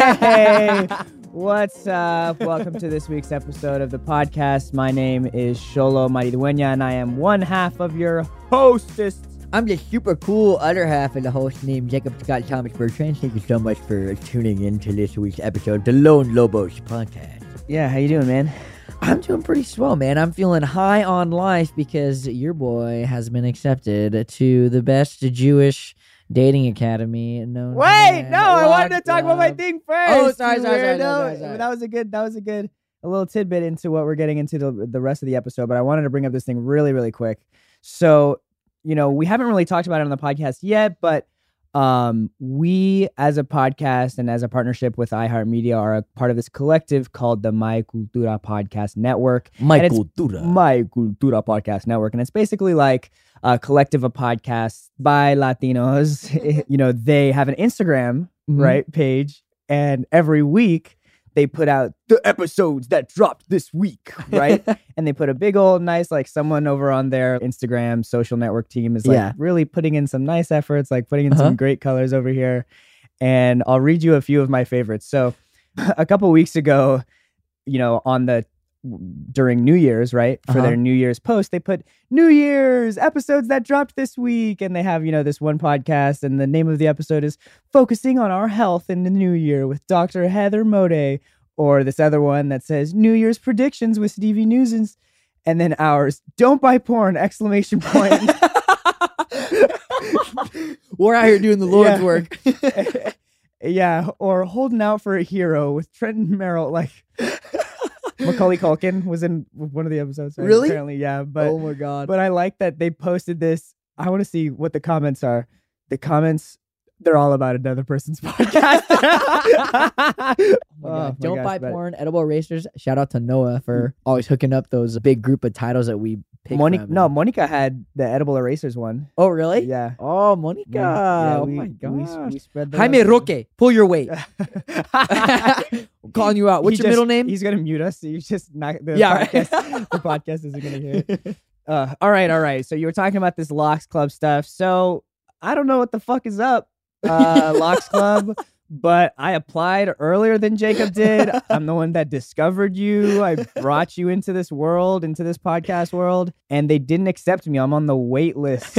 Hey, what's up? Welcome to this week's episode of the podcast. My name is Xolo Maridueña, and I am one half of your hostess. I'm the super cool other half of the host named Jacob Scott Thomas Bertrand. Thank you so much for tuning in to this week's episode of the Lone Lobos podcast. Yeah, how you doing, man? I'm doing pretty swell, man. I'm feeling high on life because your boy has been accepted to the best Jewish dating academy No, Wait, no, I wanted to talk about my thing first. Oh, sorry, sorry, sorry, sorry. That was a good. That was a good. A little tidbit into what we're getting into the the rest of the episode, but I wanted to bring up this thing really, really quick. So, you know, we haven't really talked about it on the podcast yet, but um, we as a podcast and as a partnership with iHeartMedia are a part of this collective called the My Cultura Podcast Network. My cultura. My Cultura Podcast Network. And it's basically like a collective of podcasts by Latinos. you know, they have an Instagram, Mhm. right, page. And every week they put out the episodes that dropped this week, right? and they put a big old nice, like someone over on their Instagram social network team is like Yeah. really putting in some nice efforts, like putting in Uh-huh. some great colors over here. And I'll read you a few of my favorites. So a couple weeks ago, you know, on the during New Year's, right? For Uh-huh. their New Year's post, they put New Year's episodes that dropped this week. And they have, you know, this one podcast, and the name of the episode is Focusing on Our Health in the New Year with Dr. Heather Mode. Or this other one that says New Year's predictions with Stevie Newsons. And then ours, don't buy porn! Exclamation point. We're out here doing the Lord's Yeah. work. yeah, or holding out for a hero with Trenton Merrill. Like Macaulay Culkin was in one of the episodes. right? Really? Apparently, yeah. But oh my god. but I like that they posted this. I want to see what the comments are. The comments, they're all about another person's podcast. Oh Oh Don't gosh, buy but- porn, edible erasers. Shout out to Noah for always hooking up those big group of titles that we pick. Monica, no, Monica had the edible erasers one. Oh really? Yeah. Oh, Monica. Yeah, oh we- my we- god. We, spread the Jaime. Roque, pull your weight. Calling you out. What's your just- middle name? He's gonna mute us. So you just not the Yeah, right. podcast. the podcast isn't gonna hear. it. Uh, all right, all right. So you were talking about this Lox Club stuff. So I don't know what the fuck is up, uh, Lox Club. But I applied earlier than Jacob did. I'm the one that discovered you. I brought you into this world, into this podcast world, and they didn't accept me. I'm on the wait list.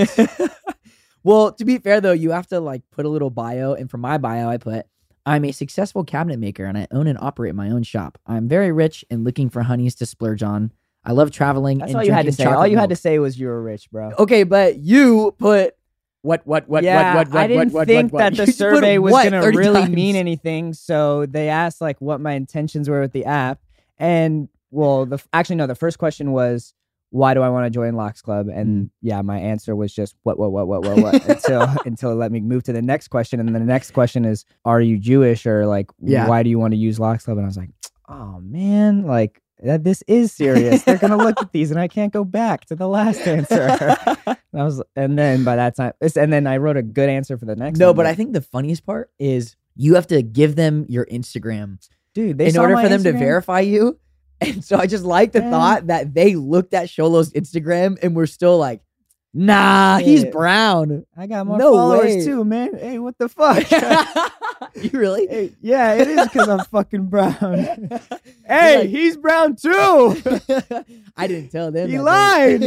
well, to be fair though, you have to like put a little bio, and for my bio, I put. I'm a successful cabinet maker and I own and operate my own shop. I'm very rich and looking for honeys to splurge on. I love traveling. That's and all you had to say. All you had to say was you were rich, bro. Okay, but you put what what what yeah, what what what I didn't what, think what, that the survey was what gonna really times? mean anything. So they asked like what my intentions were with the app, and well, the actually no, the first question was why do I want to join Lox Club, and Mm. yeah, my answer was just what what what what what what until until it let me move to the next question, and the next question is are you Jewish or like Yeah. why do you want to use Lox Club, and I was like oh man, like. That this is serious. They're gonna look at these, and I can't go back to the last answer. And I was, and then by that time, and then I wrote a good answer for the next. no, one, but I think the funniest part is you have to give them your Instagram dude, they in order for them to verify you. And so I just like the Yeah. thought that they looked at Xolo's Instagram and were still like, nah, he's brown. I got more No followers way. too, man. Hey, what the fuck? you really? Hey, yeah, it is because I'm fucking brown. Hey, like- he's brown too. I didn't tell them. He lied.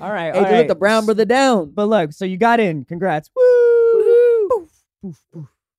all right, hey, all let right. the brown brother down. But look, so you got in. Congrats. Woo! Poof.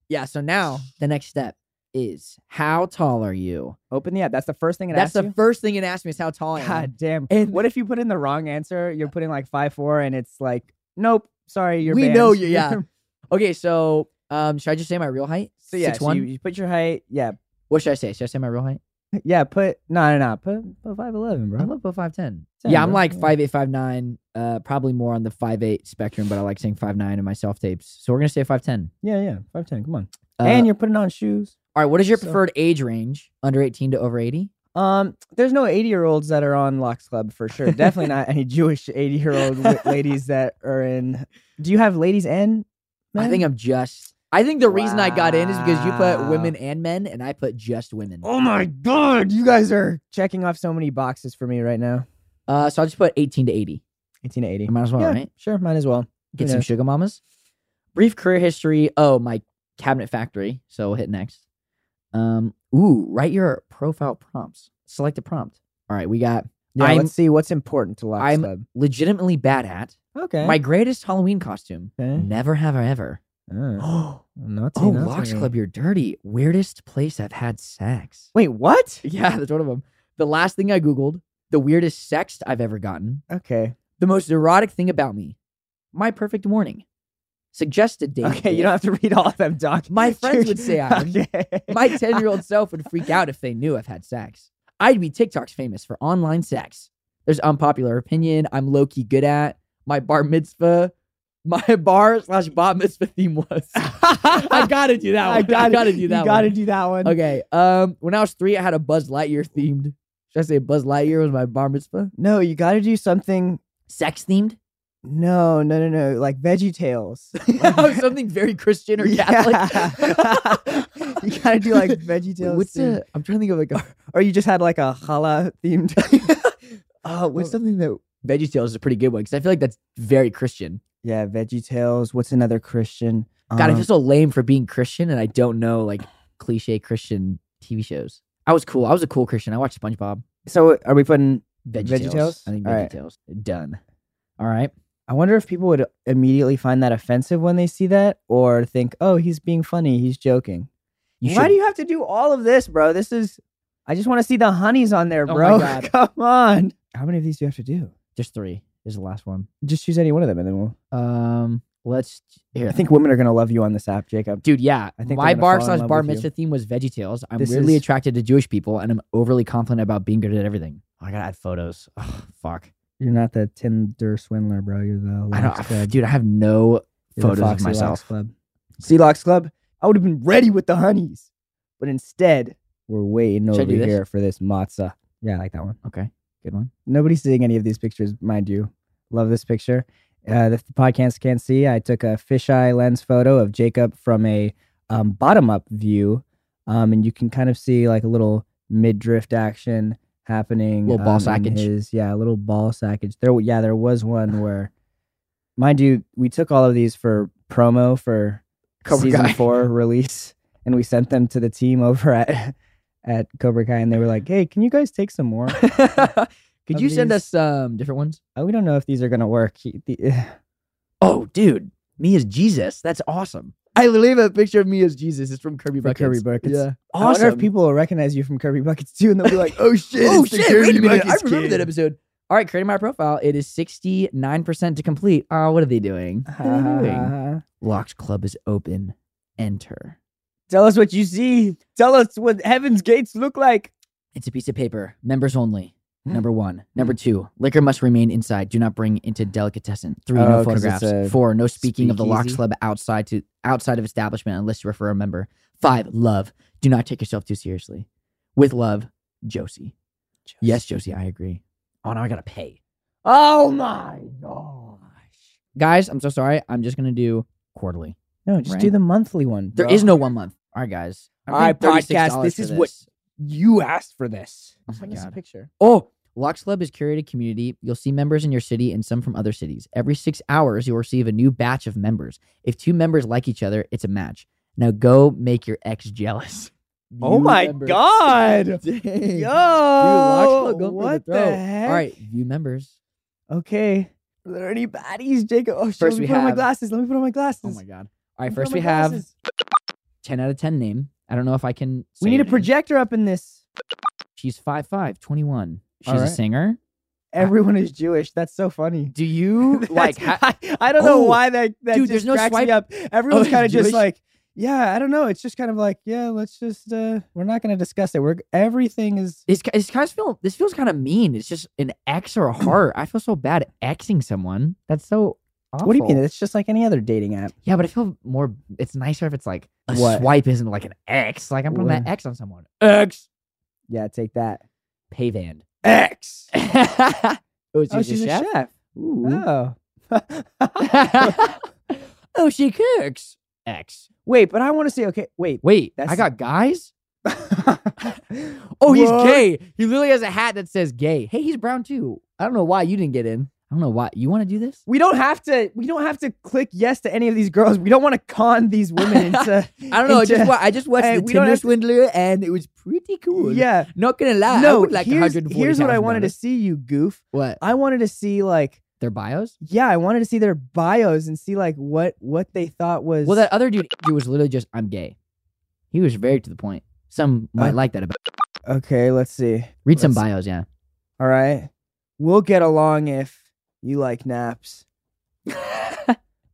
Yeah, so now the next step is how tall are you? Open the app. That's the first thing it That's asks the you. first thing it asked me is how tall I am. God damn. And- what if you put in the wrong answer? You're putting like five four, and it's like, nope, sorry, you're We banned. know you- yeah. Okay, so um, should I just say my real height? so yeah, Six so one. you, you put your height. Yeah, What should I say? Should I say my real height? yeah. Put no, no, no. Put put five eleven, bro. I'm about five ten. Yeah, I'm bro. like five eight, five nine. Uh, probably more on the five eight spectrum, but I like saying five nine in my self tapes. So we're gonna say five ten. Yeah, yeah. Five ten. Come on. Uh, and you're putting on shoes. All right. What is your so- preferred age range? Under eighteen to over eighty? Um, there's no 80 year olds that are on Lox Club for sure. Definitely not any Jewish 80 year old ladies that are in. Do you have ladies and? I think I'm just. I think the reason I got in is because you put women and men, and I put just women. Oh my god, you guys are checking off so many boxes for me right now. Uh, so I'll just put eighteen to eighty. 18 to 80. I might as well, yeah, right? Sure, might as well. Get some sugar mamas. Brief career history. Oh, my cabinet factory. So we'll hit next. Um, ooh, write your profile prompts. Select a prompt. All right, we got Yeah, I'm- let's see what's important to Lox I'm- Club. legitimately bad at Okay. my greatest Halloween costume. Okay. Never have I ever. Oh, oh, naughty, Lox. Club, you're dirty. Weirdest place I've had sex. Wait, what? Yeah, that's one of them. The last thing I Googled, the weirdest sext I've ever gotten. Okay. The most erotic thing about me. My perfect morning. Suggested date. Okay, you don't have to read all of them, Doc. My friends would say I'm. Okay. My 10 year old self would freak out if they knew I've had sex. I'd be TikTok's famous for online sex. There's unpopular opinion I'm low key good at. My bar mitzvah, my bar slash bar mitzvah theme was. I gotta do that one. I gotta, gotta do that one. You gotta one. do that one. Okay. Um, when I was three, I had a Buzz Lightyear themed. Should I say Buzz Lightyear was my bar mitzvah? No, you gotta do something. Sex themed? No, no, no, no. Like Veggie Tales. Something very Christian or Catholic. you gotta do like Veggie Tales. What's themed. the? I'm trying to think of like a Or you just had like a challah themed. oh, what's something that Veggie Tales is a pretty good one because I feel like that's very Christian. yeah, Veggie Tales. What's another Christian? God, I Um, feel so lame for being Christian and I don't know like cliche Christian TV shows. I was cool. I was a cool Christian. I watched SpongeBob. so are we putting? Veggie, Tales. I think Veggie right. Tales. Done. All right. I wonder if people would immediately find that offensive when they see that, or think, "Oh, he's being funny. He's joking." You Why should- do you have to do all of this, bro? This is. I just want to see the honeys on there, Oh bro. God. Come on. How many of these do you have to do? Just three is the last one. Just choose any one of them, and then we'll. Um, let's here. I think women are gonna love you on this app, Jacob. Dude, yeah. I think my bar slash bar mitzvah theme was Veggie Tales. I'm This weirdly is- attracted to Jewish people, and I'm overly confident about being good at everything. Oh, I gotta add photos. Oh, fuck. You're not the Tinder swindler, bro. You're the I Lox don't, Club. dude. I have no You're the photos of Foxy Lox myself. Club. Sea Lox Club. I would have been ready with the honeys, but instead we're waiting Should I over do this? here for this matzah. Yeah, I like that one. Okay, good one. Nobody's seeing any of these pictures, mind you. Love this picture. Uh, if the podcast can't see, I took a fisheye lens photo of Jacob from a um, bottom up view, um, and you can kind of see like a little mid drift action happening. Little ball um, sackage. His, yeah, a little ball sackage. There, yeah, there was one where, mind you, we took all of these for promo for Cobra season Kai. four release, and we sent them to the team over at at Cobra Kai, and they were like, "Hey, can you guys take some more?" Could you send these- us um different ones? Uh, we don't know if these are gonna work. He- the- Oh, dude, me as Jesus. That's awesome. I literally have a picture of me as Jesus. It's from Kirby Buckets. Kirby Buckets. Yeah, I wonder if people will recognize you from Kirby Buckets too, and they'll be like, "Oh shit! oh shit! Kirby minute. I Buckets remember kid." that episode. All right, creating my profile. It is sixty nine percent to complete. Oh, what are they doing? What are they doing? Lox Club is open. Enter. Tell us what you see. Tell us what Heaven's Gates look like. It's a piece of paper. Members only. Hmm. Number one. Number two. Liquor must remain inside. Do not bring into delicatessen. Three. no 'cause it's photographs. a Four. No speaking of the Lox speakeasy? Club outside to outside of establishment unless you refer a member. Five. Love. Do not take yourself too seriously. With love, Josie. Yes, Josie, I agree. Oh, now I gotta pay. Oh my gosh. Guys, I'm so sorry. I'm just gonna do quarterly. No, just Right. do the monthly one. There bro. is no one month. All right, guys. I'm All right, paying podcast, $36 this for is what- You asked for this. Oh my Send us a God. picture. Oh, Lox Club is curated community. You'll see members in your city and some from other cities. Every six hours, you'll receive a new batch of members. If two members like each other, it's a match. Now go make your ex jealous. Oh my members. god. Dang. Yo, Dude, Lox Club what the the, heck? All right, view members. Okay. Are there any baddies, Jacob? Oh, shit, First let me we put on my glasses. Let me put on my glasses. Oh my god. All Let right, me first we my have glasses. 10 out of 10 name. I don't know if I can. We need her a name. projector up in this. She's 5'5, 21. She's All a singer. Everyone is Jewish. That's so funny. Do you like? Ha- I, I don't know Oh, why that, that dude, just there's no cracks swipe- me up. Everyone's Oh, kind of just like, yeah, I don't know. It's just kind of like, yeah, let's just uh we're not gonna discuss it. We're everything is it's, it's kind of feel this feels kind of mean. It's just an X or a heart. I feel so bad Xing someone. That's so. Awful. what do you mean? It's just like any other dating app. Yeah, but I feel more. It's nicer if it's like a What? swipe isn't like an X. Like I'm putting that X on someone. X. Yeah, take that. Payvan. X. oh, Oh, she's a chef. Ooh. Oh. oh, she cooks. X. wait, but I want to say, okay, wait. Wait, I got guys. Oh, he's What? gay. He literally has a hat that says gay. Hey, he's brown too. I don't know why you didn't get in. I don't know why. You want to do this? We don't have to. We don't have to click yes to any of these girls. We don't want to con these women into. I don't know. I just I just watched Hey, the we don't Tinder have to- Swindler, and it was pretty cool. Yeah. Not gonna lie. I no. would like here's, here's what I wanted to see. You goof. What? I wanted to see like. Their bios? Yeah, I wanted to see their bios and see like what what they thought was. Well, that other dude, dude was literally just, "I'm gay." He was very to the point. Some might Uh, like that about. okay, let's see. Read some let's- bios, yeah. All right, we'll get along if you like naps.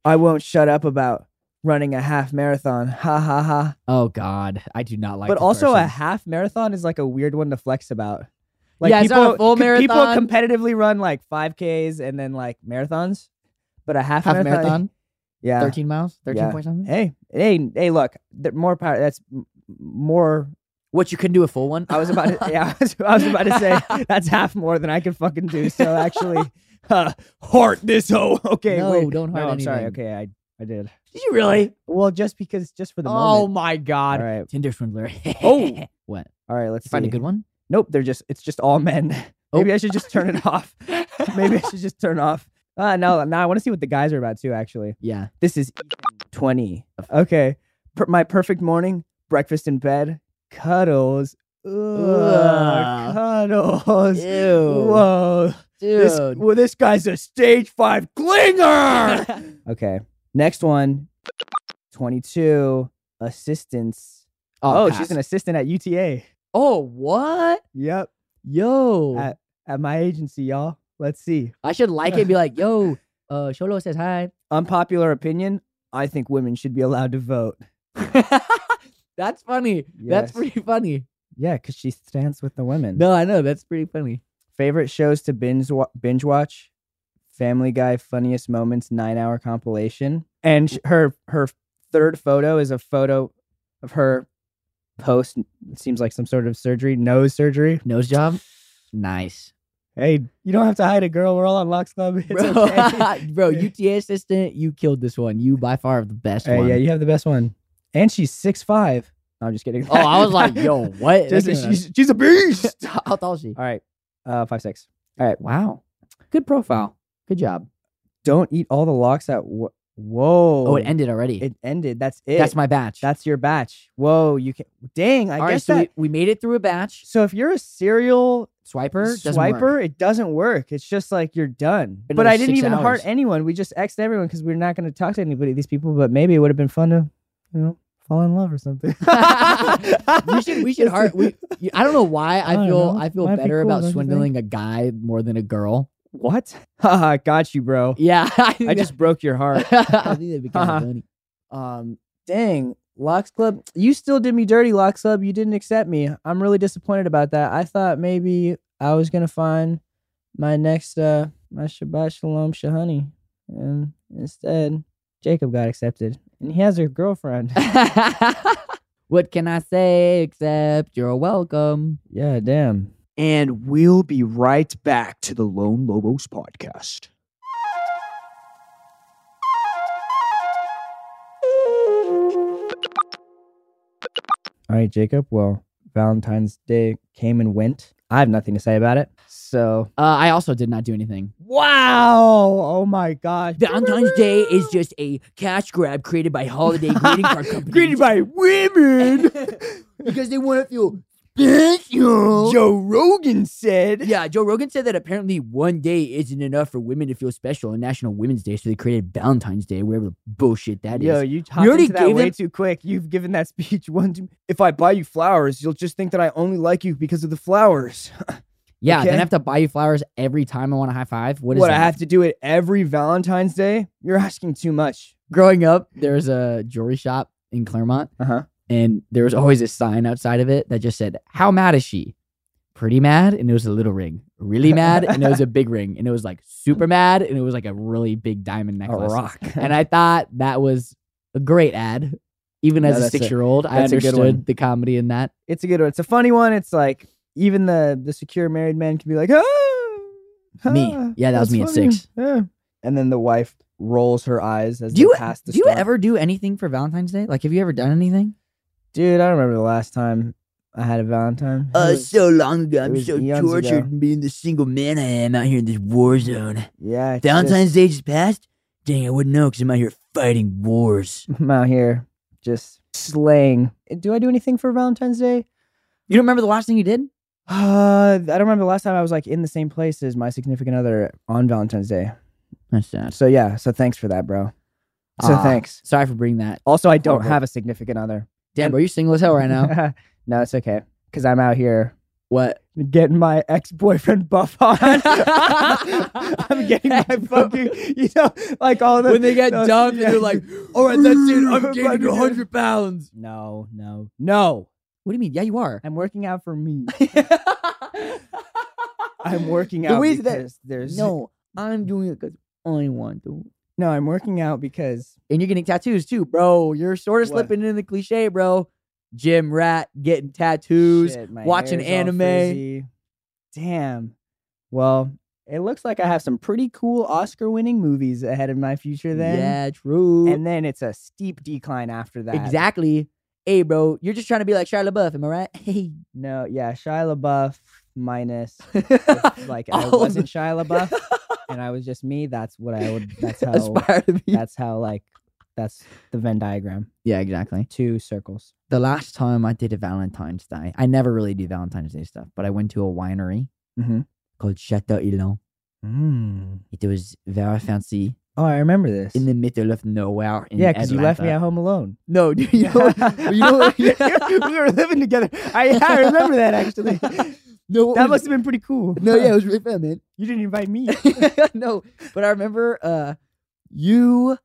I won't shut up about running a half marathon. Ha ha ha. oh God, I do not like. but also a half marathon is like a weird one to flex about. Like Yeah, it's people, full co- people competitively run like 5Ks and then like marathons, but a half, half marathon, yeah. thirteen miles, thirteen Yeah. point something. Hey, hey, hey! Look, more power. That's more. What you couldn't do a full one? I was about to. yeah, I was, I was about to say that's half more than I can fucking do. So actually, uh, heart this hoe. Okay, No, wait. don't heart no, I'm sorry. Okay, I I did. Did you really? Well, just because, just for the moment. Oh moment. my God, All right, Tinder Swindler. Oh. what? all right. Let's You find a good one? Nope, they're just. It's just all men. Oh. Maybe I should just turn it off. Maybe I should just turn off. Uh, no, now I want to see what the guys are about too. Actually, Yeah. this is twenty. Okay, per- my perfect morning: breakfast in bed, cuddles. Ugh, Ugh. cuddles. Ew. Whoa, this, Dude. well, this guy's a stage five clinger. okay, next one: twenty-two assistants. Oh, pass. she's an assistant at UTA. Oh, what? Yep, Yo. At- at my agency, y'all. Let's see. I should like it. Be like, yo, uh, Xolo says hi. Unpopular opinion: I think women should be allowed to vote. That's funny. That's pretty funny. Yeah, because she stands with the women. No, I know. That's pretty funny. Favorite shows to binge wa- binge watch: Family Guy funniest moments nine hour compilation, and sh- her her third photo is a photo of her post. Seems like some sort of surgery, nose surgery. Nose job. Nice. Hey, you don't have to hide it, girl. We're all on Lox Club. It's Bro, okay. bro, UTA assistant, you killed this one. You by far have the best Hey, one. yeah, you have the best one, and she's six five. No, I'm just kidding. oh, I was like, yo, what? Just- she's, she's a beast. How tall is she? all right, uh, five six. All right, Wow. Good profile. Good job. Don't eat all the lox at wh- whoa. Oh, it ended already. It ended. That's it. That's my batch. That's your batch. Whoa, you can. Dang, I All right, guess so that. we, we made it through a batch. so if you're a serial Swiper, doesn't swiper, work. it doesn't work. It's just like you're done. Another but I didn't six even heart hours. anyone. We just X'd everyone because we're not going to talk to anybody. These people, but maybe it would have been fun to, you know, fall in love or something. we should we should heart. We, you- I don't know why I, I don't feel know. I feel Might be better cool, about don't you swindling a guy more than a girl. What? Haha, got you, bro. Yeah, I, I just broke your heart. I think that'd be kind Haha. of funny. Um, dang, Lox Club, you still did me dirty, Lox Club. You didn't accept me. I'm really disappointed about that. I thought maybe I was gonna find my next uh my Shabbat Shalom Shahani, and instead Jacob got accepted, and he has a girlfriend. what can I say except you're welcome? yeah, damn. And we'll be right back to the Lone Lobos podcast. All right, Jacob. Well, Valentine's Day came and went. I have nothing to say about it. So Uh, I also did not do anything. wow. Oh my gosh. Valentine's Day is just a cash grab created by holiday greeting card companies. Greeted by women. because they want to feel special. Joe Rogan said. Yeah, Joe Rogan said that apparently one day isn't enough for women to feel special on National Women's Day, so they created Valentine's Day, whatever the bullshit that is. Yo, you hopped already into that gave way them- too quick. You've given that speech one. Too, if I buy you flowers, you'll just think that I only like you because of the flowers. yeah, okay. then I have to buy you flowers every time I want a high five. What is what that? I have to do it every Valentine's Day? You're asking too much. Growing up, there's a jewelry shop in Claremont, Uh huh. And there was always a sign outside of it that just said, "How mad is she?" Pretty mad, and it was a little ring. Really mad, and it was a big ring, and it was like super mad, and it was like a really big diamond A necklace. rock. and I thought that was a great ad. Even as a a- six year old, I a understood the comedy in that. it's a good one. It's a funny one. It's like even the the secure married man can be like, ah, Me. ah, Yeah, that was me at funny. six. Yeah. And then the wife rolls her eyes as Do you pass the do you ever do anything for Valentine's Day? Like, have you ever done anything? Dude, I remember the last time I had a Valentine. Uh, was- so long ago, I'm so tortured ago. being the single man I am out here in this war zone. yeah, Valentine's Day just passed? Dang, I wouldn't know because I'm out here fighting wars. I'm out here just slaying. Do I do anything for Valentine's Day? You don't remember the last thing you did? Uh, I don't remember the last time I was like in the same place as my significant other on Valentine's Day. That's sad. So yeah, so thanks for that, bro. So Aw, thanks. Sorry for bringing that. Also, I don't Horrible. have a significant other. Damn, bro, you're single as hell right now. no, it's okay because I'm out here what? getting my ex boyfriend buff on. I'm getting my fucking, you know, like all the when they get those- dumped yeah. and they're like, all right, that's it. I'm gaining 100 pounds. No, no, no. What do you mean? Yeah, you are. I'm working out for me. I'm working The out that- because there's no, I'm doing it because I want to. No. I'm working out because And you're getting tattoos too, bro. You're sort of What? slipping into the cliche, bro. Gym rat, getting tattoos. shit, my watching hair's all anime. frizzy. Damn. Well, it looks like I have some pretty cool Oscar-winning movies ahead of my future. Then, Yeah, true. and then it's a steep decline after that. exactly. Hey, bro, you're just trying to be like Shia LaBeouf, am I right? Hey. No, yeah, Shia LaBeouf minus if, like I All wasn't Shia LaBeouf and I was just me. That's what I would. That's how. Aspire to be. that's how like that's the Venn diagram. Yeah, exactly. Two circles. The last time I did a Valentine's Day, I never really do Valentine's Day stuff, but I went to a winery Mhm. called Chateau Élan. Mm. It was very fancy Oh, I remember this. in the middle of nowhere. In yeah, because you left me at home alone. No, dude, you know, you know, we were living together. I, I remember that actually. No, That must have been pretty cool. no, yeah, it was really fun, man. you didn't invite me. no, but I remember uh you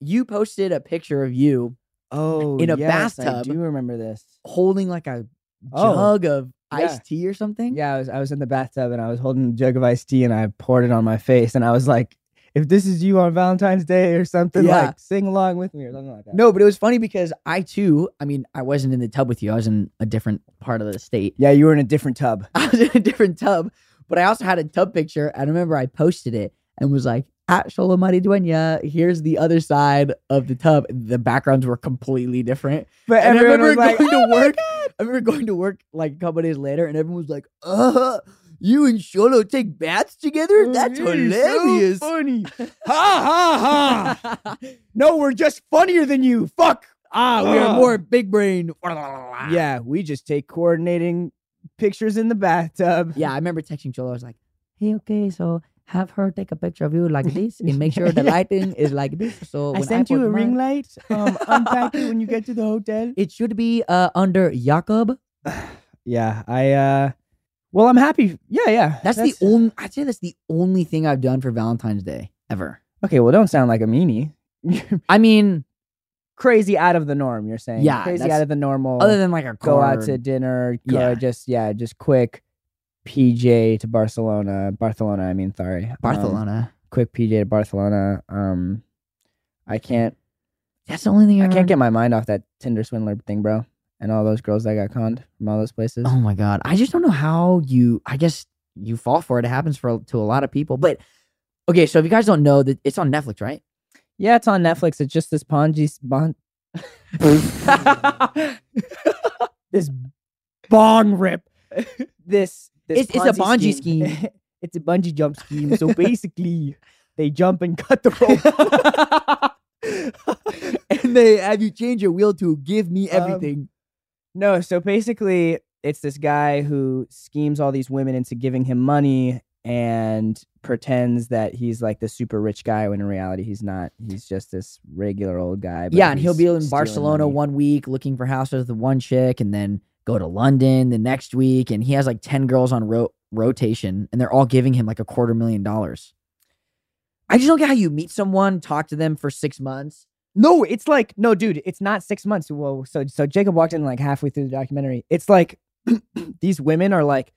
you posted a picture of you Oh, In a yes, I bathtub. do remember this. holding like a Oh, jug of yeah. iced tea or something. Yeah, I was I was in the bathtub and I was holding a jug of iced tea and I poured it on my face and I was like, if this is you on Valentine's Day or something, Yeah. like sing along with me or something like that. No, but it was funny because I too, I mean, I wasn't in the tub with you. I was in a different part of the state. Yeah, you were in a different tub. I was in a different tub, but I also had a tub picture. And I remember I posted it and was like, at Xolo Maridueña, here's the other side of the tub. The backgrounds were completely different. But And I everyone remember was like, going to "Oh work. I remember going to work like a couple days later, and everyone was like, "Uh, you and Xolo take baths together? That's Oh, you're so hilarious." funny. ha ha ha. No, we're just funnier than you. Fuck. ah, we are Ah. more big brain. Yeah, we just take coordinating pictures in the bathtub. yeah. I remember texting Xolo. I was like, "Hey, okay, so have her take a picture of you like this, and make sure the lighting is like this." So I when sent you put a ring light. Um, unpack it when you get to the hotel. It should be uh under Jacob. Yeah, I. uh Well, I'm happy. Yeah, yeah. That's, the only. I'd say that's the only thing I've done for Valentine's Day ever. Okay, well, don't sound like a meanie. I mean, Crazy out of the norm. You're saying. Yeah, crazy out of the normal. other than like a go out to dinner. Go Yeah. just yeah, just quick. PJ to Barcelona. Barcelona. I mean, sorry. Um, Barcelona. quick PJ to Barcelona. Um, I can't. that's the only thing I I've can't get my mind off that Tinder swindler thing, bro. And all those girls that got conned from all those places. Oh my god, I just don't know how you. I guess you fall for it. It happens for to a lot of people. But okay, so if you guys don't know that it's on Netflix, right? Yeah, it's on Netflix. It's just this Ponzi bon- this bong rip. This, this It's- it's a bungee scheme. it's a bungee jump scheme. So basically, they jump and cut the rope. and they have you change your will to give me Um, everything. No, so basically, it's this guy who schemes all these women into giving him money and pretends that he's like the super rich guy when in reality he's not. He's just this regular old guy. but yeah, and he'll be in Barcelona money. one week looking for houses with one chick, and then go to London the next week, and he has like ten girls on ro- rotation, and they're all giving him like a quarter million dollars. I just don't get how you meet someone, talk to them for six months. No, it's like no, dude. It's not six months. Well, so so Jacob walked in like halfway through the documentary. It's like these women are like,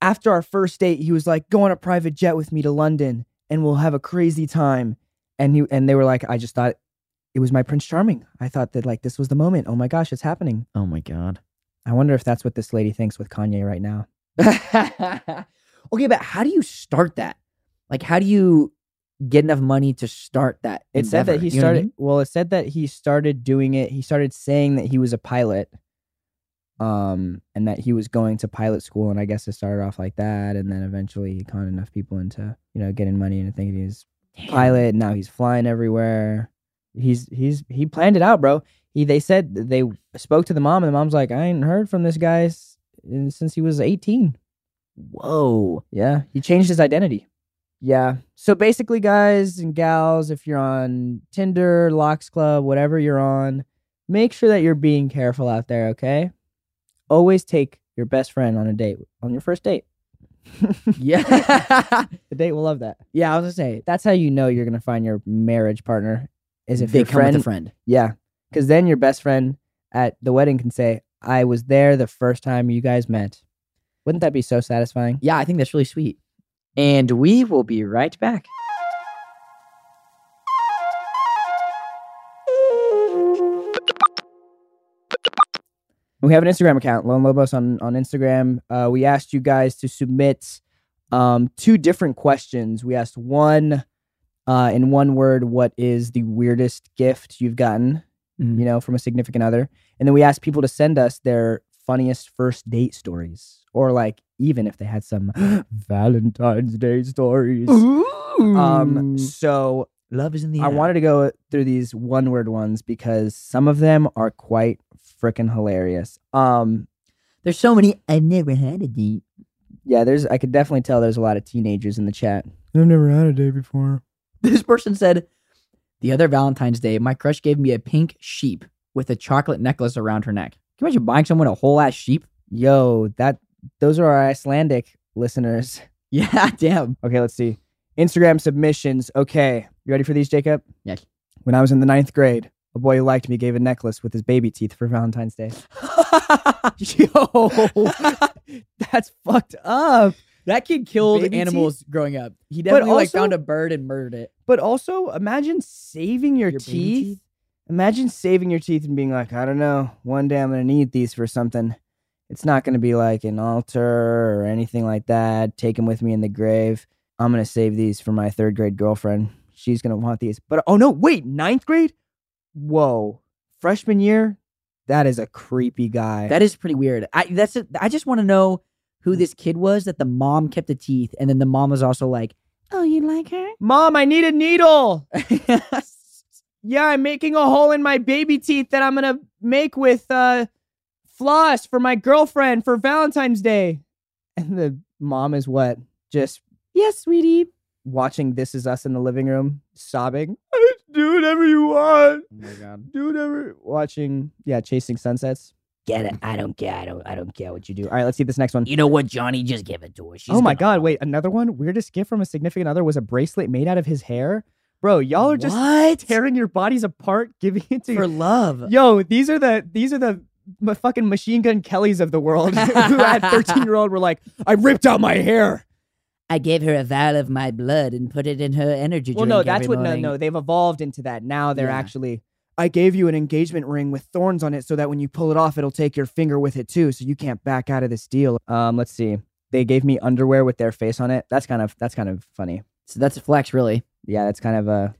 after our first date, he was like, go on a private jet with me to London, and we'll have a crazy time. And he and they were like, I just thought it was my Prince Charming. I thought that like this was the moment. Oh my gosh, it's happening. Oh my god. I wonder if that's what this lady thinks with Kanye right now. okay, but how do you start that? Like, how do you get enough money to start that? It said that he You know what I started. mean? Well, it said that he started doing it. He started saying that he was a pilot, um, and that he was going to pilot school, and I guess it started off like that, and then eventually he conned enough people into you know getting money and thinking he's pilot. And now he's flying everywhere. He's he's he planned it out, bro. He they said they spoke to the mom, and the mom's like, I ain't heard from this guy since he was eighteen. Whoa. Yeah, he changed his identity. Yeah. So basically, guys and gals, if you're on Tinder, Lox Club, whatever you're on, make sure that you're being careful out there, okay? Always take your best friend on a date, on your first date. Yeah. The date will love that. yeah, I was gonna say That's how you know you're going to find your marriage partner, is if they your come friend. with a friend. Yeah. Because then your best friend at the wedding can say, I was there the first time you guys met. Wouldn't that be so satisfying? Yeah, I think that's really sweet. And we will be right back. We have an Instagram account, Lone Lobos on on Instagram. Uh, we asked you guys to submit um, two different questions. We asked one uh, in one word, what is the weirdest gift you've gotten, Mhm. you know, from a significant other, and then we asked people to send us their funniest first date stories, or like even if they had some Valentine's Day stories. Um, so Love is in the I air. wanted to go through these one word ones because some of them are quite freaking hilarious. Um, There's so many. I've never had a date. yeah, there's I could definitely tell there's a lot of teenagers in the chat. I've never had a day before. This person said, the other Valentine's Day, my crush gave me a pink sheep with a chocolate necklace around her neck. Can you imagine buying someone a whole ass sheep? Yo, that those are our Icelandic listeners. Yeah, damn. Okay, let's see. Instagram submissions. Okay, you ready for these, Jacob? Yes. When I was in the ninth grade, a boy who liked me gave a necklace with his baby teeth for Valentine's Day. Yo, that's fucked up. that kid killed Baby animals growing up. He definitely like found a bird and murdered it. But also, imagine saving your, Your teeth. teeth? Imagine saving your teeth and being like, I don't know, one day I'm gonna need these for something. It's not gonna be like an altar or anything like that. Take them with me in the grave. I'm gonna save these for my third grade girlfriend. She's gonna want these. But oh no, wait, ninth grade? Whoa, freshman year? That is a creepy guy. That is pretty weird. I that's it. I just want to know who this kid was that the mom kept the teeth, and then the mom was also like, "Oh, you like her?" Mom, I need a needle. Yeah, I'm making a hole in my baby teeth that I'm gonna make with uh floss for my girlfriend for Valentine's Day. And the mom is what? Just yes, sweetie. Watching This Is Us in the living room, sobbing. Do whatever you want. oh my god. Do whatever. Watching, yeah, chasing sunsets. Get it? I don't care. I don't. I don't care what you do. All right, let's see this next one. You know what, Johnny? Just give it to her. She's oh my gonna god! Wait, another one. Weirdest gift from a significant other was a bracelet made out of his hair. Bro, y'all are just what tearing your bodies apart, giving it to for love. Yo, these are the these are the m- fucking machine gun Kellys of the world who at 13 year old were like, I ripped out my hair. I gave her a vial of my blood and put it in her energy drink. Well, no, that's what no no they've evolved into that. Now they're Yeah. actually I gave you an engagement ring with thorns on it so that when you pull it off, it'll take your finger with it too, so you can't back out of this deal. Um, let's see. They gave me underwear with their face on it. That's kind of that's kind of funny. So that's a flex, really. Yeah, that's kind of a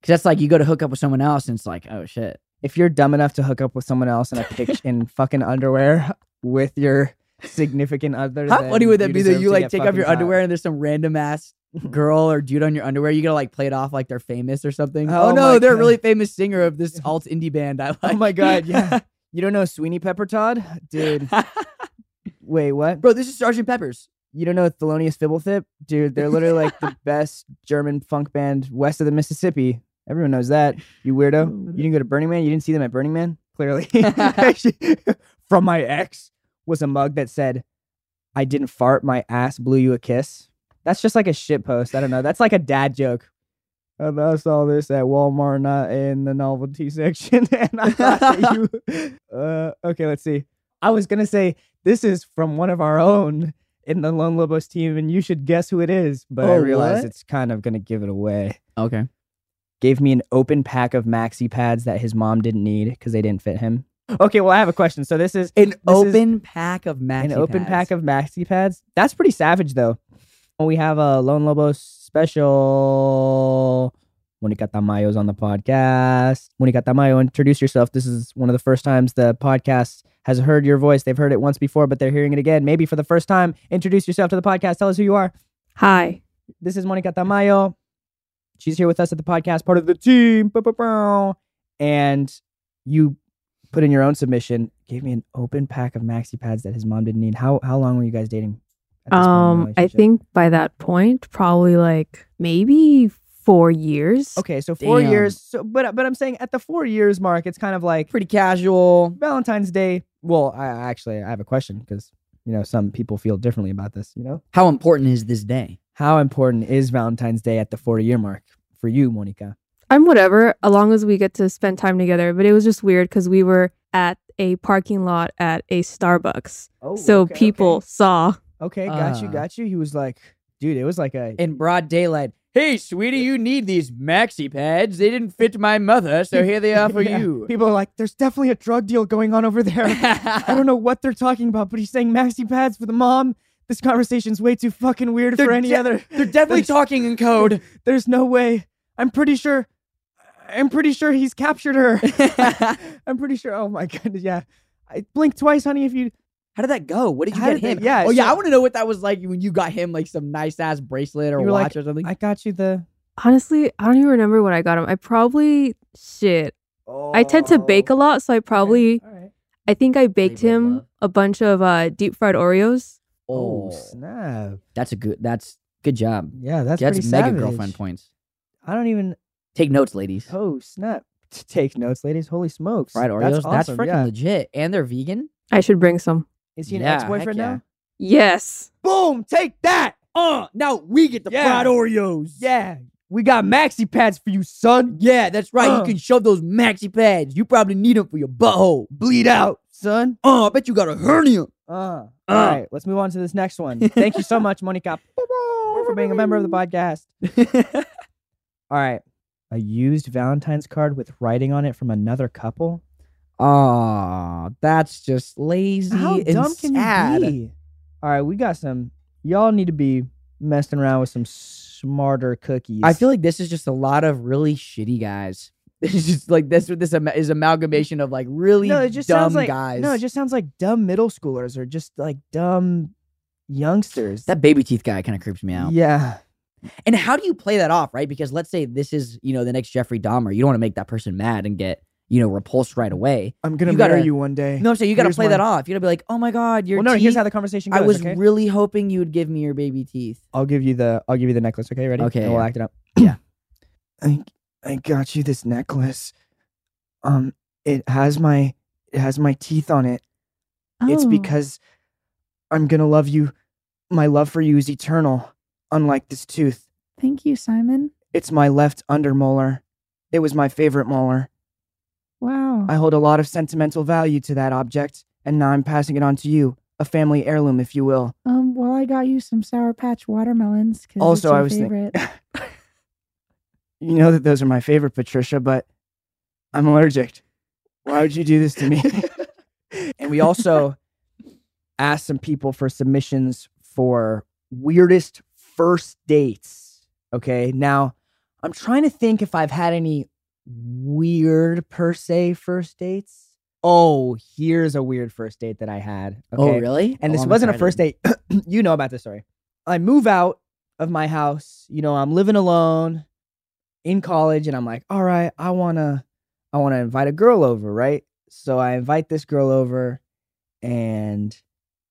Because that's like you go to hook up with someone else, and it's like, oh shit. if you're dumb enough to hook up with someone else in a pic in fucking underwear with your significant other. How funny would that be that you like take off your caught. underwear and there's some random ass girl or dude on your underwear? You gotta like play it off like they're famous or something. Oh Oh, no, they're a really famous singer of this alt indie band. I like. Oh my god, yeah. You don't know Sweeney Pepper Todd? Dude. Wait, what? Bro, this is Sergeant Pepper's. You don't know Thelonious Fibblethip? Dude, they're literally like the best German funk band west of the Mississippi. Everyone knows that. You weirdo. You didn't go to Burning Man? You didn't see them at Burning Man? Clearly. From my ex was a mug that said, I didn't fart, my ass blew you a kiss. That's just like a shit post. I don't know. That's like a dad joke. And I saw this at Walmart, not in the novelty section. And I thought you. Uh, okay, let's see. I was going to say, this is from one of our own in the Lone Lobos team, and you should guess who it is. But I oh, realize what? it's kind of going to give it away. Okay. Gave me an open pack of maxi pads that his mom didn't need because they didn't fit him. Okay, well, I have a question. So this is An This is open pack of maxi an open pads. pack of maxi pads. That's pretty savage, though. We have a Lone Lobos special. Monica Tamayo's on the podcast. Monica Tamayo, introduce yourself. This is one of the first times the podcast has heard your voice. They've heard it once before, but they're hearing it again, maybe for the first time. Introduce yourself to the podcast. Tell us who you are. Hi. This is Monica Tamayo. She's here with us at the podcast, part of the team. And you put in your own submission, gave me an open pack of maxi pads that his mom didn't need. How how long were you guys dating? at this point in the Um, I think by that point, probably like maybe four years. Okay, so four Damn. years. So, but but I'm saying at the four years mark, it's kind of like Pretty casual. Valentine's Day. Well, I I actually I have a question because you know some people feel differently about this. You know, How important is this day? how important is Valentine's Day at the 40 year mark for you, Monica? I'm whatever, as long as we get to spend time together. But it was just weird because we were at a parking lot at a Starbucks. Oh, so people saw. Okay, got you, Ah. got you. He was like, dude, it was like a In broad daylight. Hey, sweetie, you need these maxi pads. They didn't fit my mother, so here they are for Yeah. you. People are like, there's definitely a drug deal going on over there. I don't know what they're talking about, but he's saying maxi pads for the mom. This conversation's way too fucking weird They're for any de- other. They're definitely talking in code. There's no way. I'm pretty sure. I'm pretty sure he's captured her. I'm pretty sure. Oh my goodness, yeah. I blink twice, honey. If you How did that go? What did you How get did that- him? yeah, Oh yeah, so- I want to know what that was like when you got him like some nice ass bracelet or You were watch like, or something. I got you the. Honestly, I don't even remember what I got him. I probably shit. I tend to bake a lot, so I probably All right. I think I baked Flavor of him love. a bunch of uh, deep fried Oreos. Oh oh, snap! that's a good. That's good job. Yeah, that's That's pretty mega savage. girlfriend points. I don't even. Take notes, ladies. Oh snap! Take notes, ladies. Holy smokes! Fried Oreos. That's, That's, awesome. freaking yeah. legit, and they're vegan. I should bring some. Is he an Yeah, ex-boyfriend heck yeah. now? Yes. Boom! Take that! Uh, now we get the Yeah. fried Oreos. Yeah, we got maxi pads for you, son. Yeah, that's right. Uh. You can shove those maxi pads. You probably need them for your butthole. Bleed out, son. Oh, I bet you got a hernia. Uh, all right, let's move on to this next one. Thank you so much, Monica, for being a member of the podcast. All right, a used Valentine's card with writing on it from another couple. Oh, that's just lazy How and dumb can sad. you be? All right, we got some. Y'all need to be messing around with some smarter cookies. I feel like this is just a lot of really shitty guys. It's just like this. This is amalgamation of like really no, it just dumb sounds like guys. no, it just sounds like dumb middle schoolers or just like dumb youngsters. that baby teeth guy kind of creeps me out. yeah, And how do you play that off, right? Because let's say this is you know the next Jeffrey Dahmer. You don't want to make that person mad and get you know repulsed right away. I'm gonna You marry gotta- you one day. No, I'm saying you got to play that off. You got to be like, oh my god, your well, no. teeth. Here's how the conversation goes. I was okay? really hoping you would give me your baby teeth. I'll give you the I'll give you the necklace. Okay, ready? Okay, and we'll act it up. Yeah. I I got you this necklace. Um, it has my it has my teeth on it. It's Oh. because I'm gonna love you. My love for you is eternal, unlike this tooth. Thank you, Simon. It's my left undermolar. It was my favorite molar. Wow. I hold a lot of sentimental value to that object, and now I'm passing it on to you, a family heirloom, if you will. Um, well, I got you some Sour Patch watermelons. 'cause Also, I was Think- you know that those are my favorite, Patricia, but I'm allergic. Why would you do this to me? and we also asked some people for submissions for weirdest first dates. Okay. Now, I'm trying to think if I've had any weird per se first dates. Oh, here's a weird first date that I had. Oh, okay. Oh, really? And Oh, this I'm wasn't a first date. you know about this story. I move out of my house. You know, I'm living alone in college, and I'm like, all right, I wanna, I wanna invite a girl over, right? So I invite this girl over, and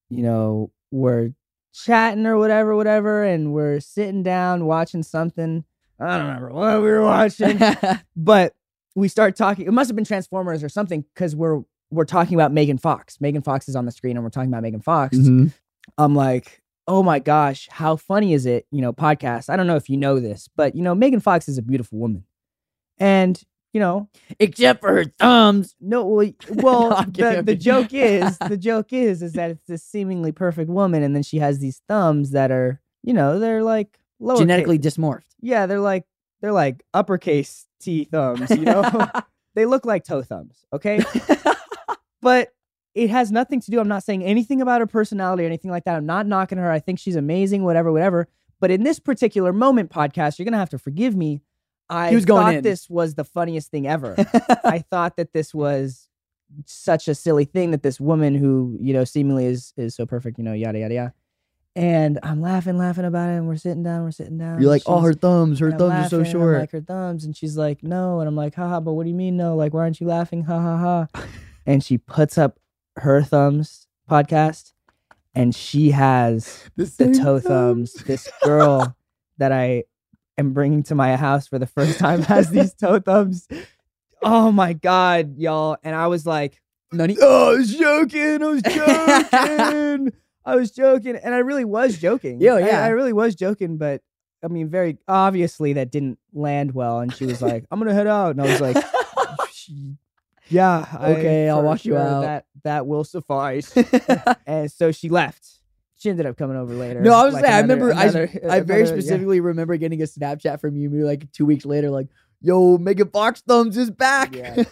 you know, we're chatting or whatever, whatever, and we're sitting down watching something. I don't remember what we were watching but we start talking. It must have been Transformers or something because we're we're talking about Megan Fox. Megan Fox is on the screen, and we're talking about Megan Fox. Mhm. I'm like, oh my gosh, how funny is it? You know, podcast. I don't know if you know this, but you know, Megan Fox is a beautiful woman, and you know, Except for her thumbs. no, well, well No, the, the joke is the joke is is that it's this seemingly perfect woman, and then she has these thumbs that are, you know, they're like lower Genetically dysmorphed. Yeah, they're like they're like uppercase T thumbs, you know. they look like toe thumbs, okay? but it has nothing to do. I'm not saying anything about her personality or anything like that. I'm not knocking her. I think she's amazing, whatever, whatever. But in this particular moment, podcast, you're gonna have to forgive me. I He was going thought in. this was the funniest thing ever. I thought that this was such a silly thing that this woman who you know seemingly is is so perfect, you know, yada yada yada. And I'm laughing, laughing about it, and we're sitting down, we're sitting down. You're like, oh, her thumbs, her thumbs are so laughing, short. like her thumbs, and she's like, no, and I'm like, haha, but what do you mean no? Like, why aren't you laughing? Ha ha ha. and she puts up her thumbs podcast, and she has the same toe thumbs. This girl that I am bringing to my house for the first time has these toe thumbs. Oh my god, y'all! And I was like, oh, I was joking. I was joking. I was joking, and I really was joking. Yeah, yeah. I, really was joking, but I mean, very obviously that didn't land well. And she was like, "I'm gonna head out," and I was like, "Yeah, Okay, I'll for walk you out." That that will suffice." and so she left. She ended up coming over later. No, I was like saying, I another- remember, I, another- I very another- yeah. specifically remember getting a Snapchat from you, maybe like two weeks later, like, yo, Megan Fox thumbs is back. Yeah.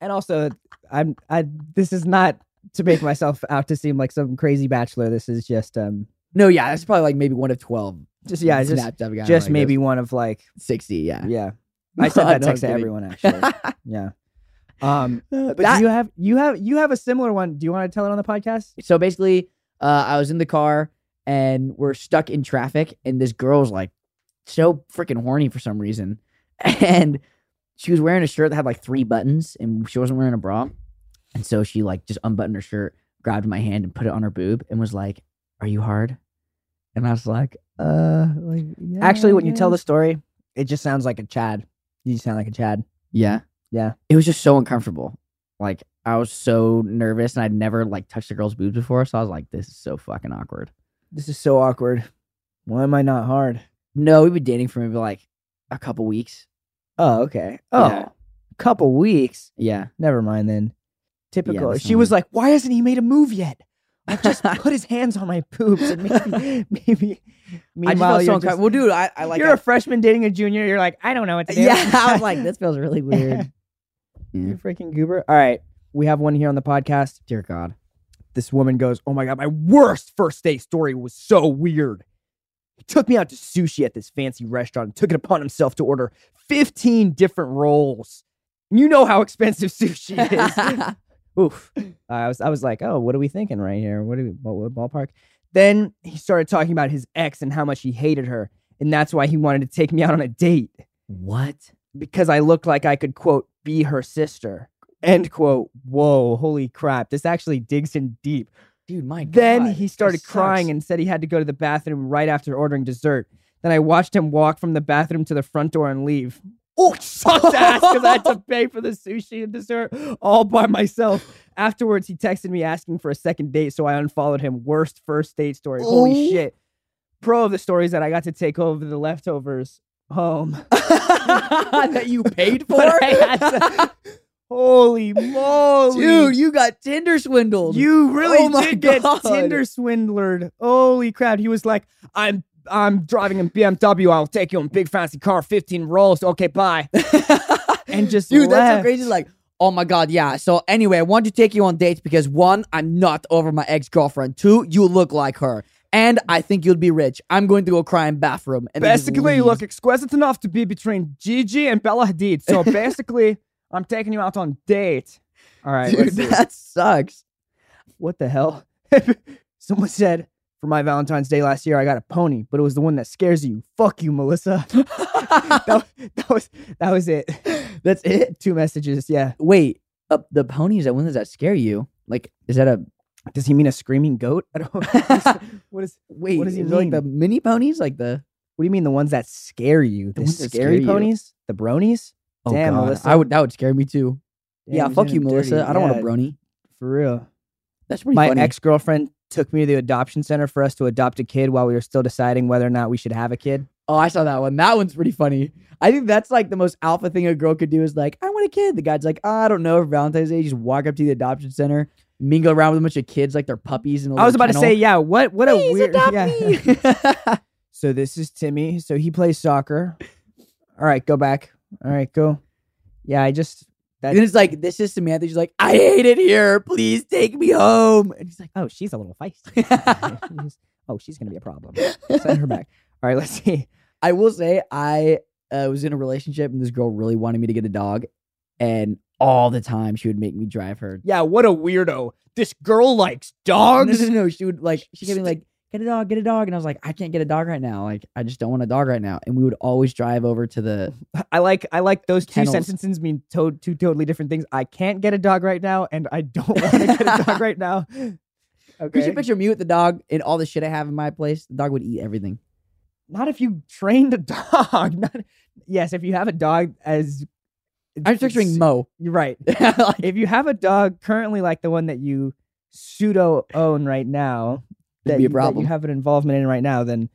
and also i'm i this is not to make myself out to seem like some crazy bachelor this is just um no, yeah, that's probably like maybe one of 12. just yeah just just like maybe this. one of like 60, yeah. yeah i sent that No, text to everyone actually yeah um but but that, you have you have you have a similar one do you want to tell it on the podcast so basically, uh, I was in the car and we're stuck in traffic, and this girl's like so freaking horny for some reason. And she was wearing a shirt that had like three buttons, and she wasn't wearing a bra. And so she like just unbuttoned her shirt, grabbed my hand, and put it on her boob, and was like, "Are you hard?" And I was like, "Uh, like yeah, actually when you tell the story it just sounds like a chad you sound like a chad yeah, Yeah. it was just so uncomfortable. Like I was so nervous, and I'd never like touched a girl's boobs before, so I was like, "This is so fucking awkward." this is so awkward why am i not hard No, we've been dating for maybe like a couple weeks. oh okay oh Yeah. couple weeks Yeah. Never mind then. Typical. that's she was like, "Why hasn't he made a move yet? Like, just put his hands on my boobs and maybe, maybe." I just Meanwhile, so you're, just, Well, dude, I, I like you're a freshman dating a junior. You're like, I don't know what to do. Yeah, I was like, this feels really weird. you freaking goober. All right, we have one here on the podcast. Dear God. This woman goes, "Oh my god, my worst first date story was so weird. He took me out to sushi at this fancy restaurant and took it upon himself to order 15 different rolls. You know how expensive sushi is." Oof. I was I was like, oh, what are we thinking right here? What do we what, what ballpark? Then he started talking about his ex and how much he hated her, and that's why he wanted to take me out on a date what? because I looked like I could quote be her sister. End quote. Whoa, holy crap! This actually digs in deep. Dude, my God. Then he started crying and said he had to go to the bathroom right after ordering dessert. Then I watched him walk from the bathroom to the front door and leave. Oh, sucked ass because I had to pay for the sushi and dessert all by myself. Afterwards, he texted me asking for a second date, so I unfollowed him. Worst first date story. Holy Oh. shit. Pro of the story is that I got to take over the leftovers um, home. that you paid for? But I had to- Holy moly. Dude, you got Tinder swindled. You really Oh did get Tinder swindlered. Holy crap. He was like, I'm I'm driving in BMW. I'll take you in big fancy car, 15 rolls. Okay, bye. And just Dude, that's so crazy. Like, oh my God, yeah. So anyway, I want to take you on dates because one, I'm not over my ex-girlfriend. Two, you look like her. And I think you'll be rich. I'm going to go cry in bathroom. And Basically, you look exquisite enough to be between Gigi and Bella Hadid. So basically, I'm taking you out on date. All right, Dude, that sucks. what the hell? Someone said for my Valentine's Day last year, I got a pony, but it was the one that scares you. Fuck you, Melissa. that, that was that was it. That's it. Two messages. Yeah. Wait, uh, the ponies that one does that scare you? Like, is that a Does he mean a screaming goat? I don't. what is? wait? What does he it like the mini ponies? Like the What do you mean the ones that scare you? The, that scary scare you. ponies? The bronies? oh Damn, god, Melissa. I would that would scare me too. Damn, yeah, fuck you, Melissa. dirty. I don't want a brony. For real. That's pretty My ex girlfriend took me to the adoption center for us to adopt a kid while we were still deciding whether or not we should have a kid. Oh, I saw that one. That one's pretty funny. I think that's like the most alpha thing a girl could do is like, I want a kid. The guy's like, "Oh, I don't know. For Valentine's Day, just walk up to the adoption center, mingle around with a bunch of kids like they're puppies. And I was about to say, yeah, what what a weird yeah. So this is Timmy. So he plays soccer. All right, go back. All right, go. Yeah, I just that and it's like, this is Samantha. She's like, I hate it here. Please take me home. And he's like, oh, she's a little feisty. She's- oh, she's gonna be a problem. Send her back. All right, let's see. I will say, I uh, was in a relationship and this girl really wanted me to get a dog. And all the time. She would make me drive her. Yeah, what a weirdo. This girl likes No, dogs. no, no. She would like she kept being like, get a dog, get a dog. And I was like, I can't get a dog right now. Like, I just don't want a dog right now. And we would always drive over to the I like I like those two sentences mean to- two totally different things. I can't get a dog right now, and I don't want to get a dog right now. You Okay. should picture me with the dog and all the shit I have in my place. The dog would eat everything. Not if you trained a dog. Not, yes, if you have a dog as I'm picturing Mo. You're right. Like, If you have a dog currently like the one that you pseudo own right now, that, be a you- that problem. you have an involvement in right now, then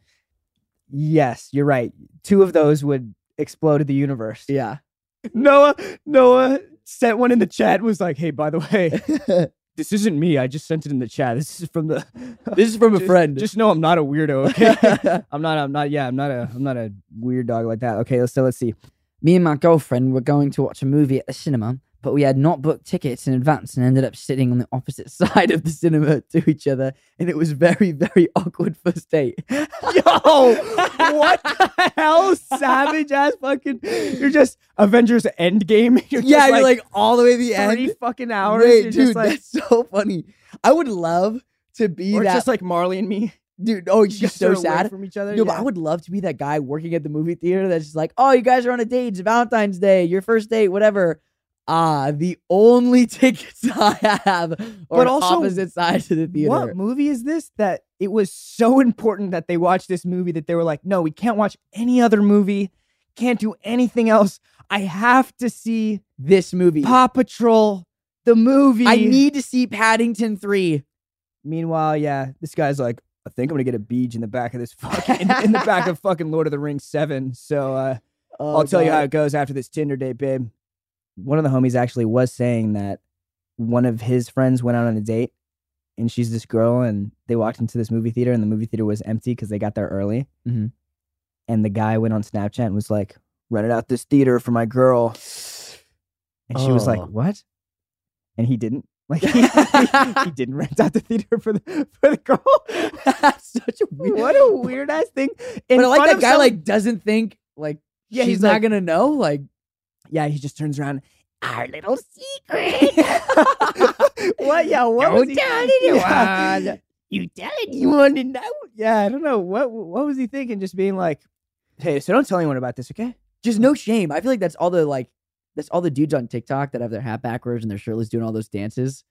yes, you're right. Two of those would explode the universe. yeah. Noah, Noah sent one in the chat. Was like, hey, by the way, this isn't me. I just sent it in the chat. This is from the. This is from a Just- friend. Just know I'm not a weirdo. Okay. I'm not. I'm not. Yeah, I'm not a. I'm not a weird dog like that. Okay. Let's so let's see. me and my girlfriend were going to watch a movie at the cinema, but we had not booked tickets in advance and ended up sitting on the opposite side of the cinema to each other, and it was very, very awkward first date. Yo, what the hell, savage ass fucking. You're just Avengers Endgame. You're yeah, just you're like all the way to the three end. fucking hours. Wait, you're dude, just like, that's so funny. I would love to be or that just like Marley and me. dude. Oh, she's so sad. from each other. No, but. I would love to be that guy working at the movie theater that's just like, oh, you guys are on a date. It's Valentine's Day, your first date, whatever. Ah, the only tickets I have are But also, opposite sides of the theater. What movie is this that it was so important that they watched this movie that they were like, no, we can't watch any other movie, can't do anything else. I have to see This movie. Paw Patrol, the movie. I need to see Paddington 3. Meanwhile, yeah, this guy's like, I think I'm gonna get a beach in the back of this fucking in, in the back of fucking Lord of the Rings seven. So uh, Oh, I'll tell you how it goes after this Tinder date, babe. One of the homies actually was saying that one of his friends went out on a date and she's this girl and they walked into this movie theater and the movie theater was empty because they got there early. Mhm. And the guy went on Snapchat and was like, rented out this theater for my girl. And she was like, Oh. what? And he didn't. Like he, he didn't rent out the theater for the for the girl. That's such a weird. what a weird ass thing. In But I like front that of guy some- like doesn't think like Yeah, she's he's not like- gonna know. Like Yeah, he just turns around. Our little secret. what? Yeah, what was Don't he? tell Yeah. anyone. You tell anyone to know? Yeah, I don't know. What What was he thinking? Just being like, "Hey, so don't tell anyone about this, okay?" just no shame. I feel like that's all the like that's all the dudes on TikTok that have their hat backwards and their shirtless doing all those dances.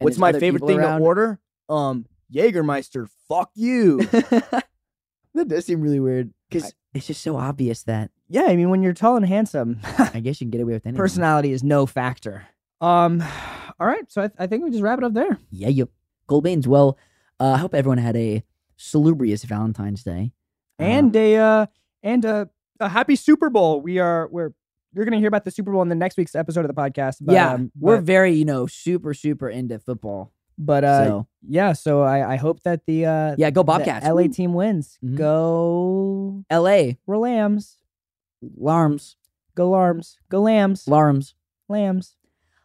And What's my favorite thing around. to order? Um, Jägermeister. Fuck you. that does seem really weird because it's just so obvious that yeah, I mean, when you're tall and handsome, I guess you can get away with anything. personality is no factor. Um, all right. So I, I think we just wrap it up there. Yeah, yep. Goldbanes. Well, uh, I hope everyone had a salubrious Valentine's Day. Uh, and a uh, and a, a happy Super Bowl. We are we're you're gonna hear about the Super Bowl in the next week's episode of the podcast. But, yeah, um, we're very you know super super into football. But uh, so yeah. So I I hope that the uh yeah, go Bobcats. LA team wins. Mhm. Go L.A. We're Lambs. Larms, Go Larms. Go Lambs. Larms, Lambs.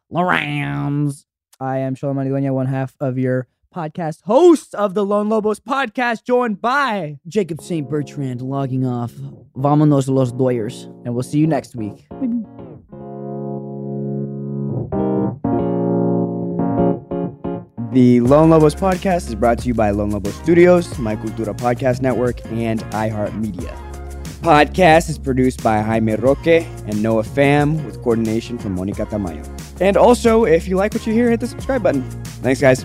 Larms. I am Xolo Maridueña, one half of your podcast host of the Lone Lobos podcast, joined by, Jacob St. Bertrand logging off. Vámonos los Doyers. and we'll see you next week. The Lone Lobos podcast is brought to you by Lone Lobos Studios, My Cultura Podcast Network, and iHeartMedia. Podcast is produced by Jaime Roque and Noah Pham with coordination from Monica Tamayo. And also, if you like what you hear, hit the subscribe button. Thanks, guys.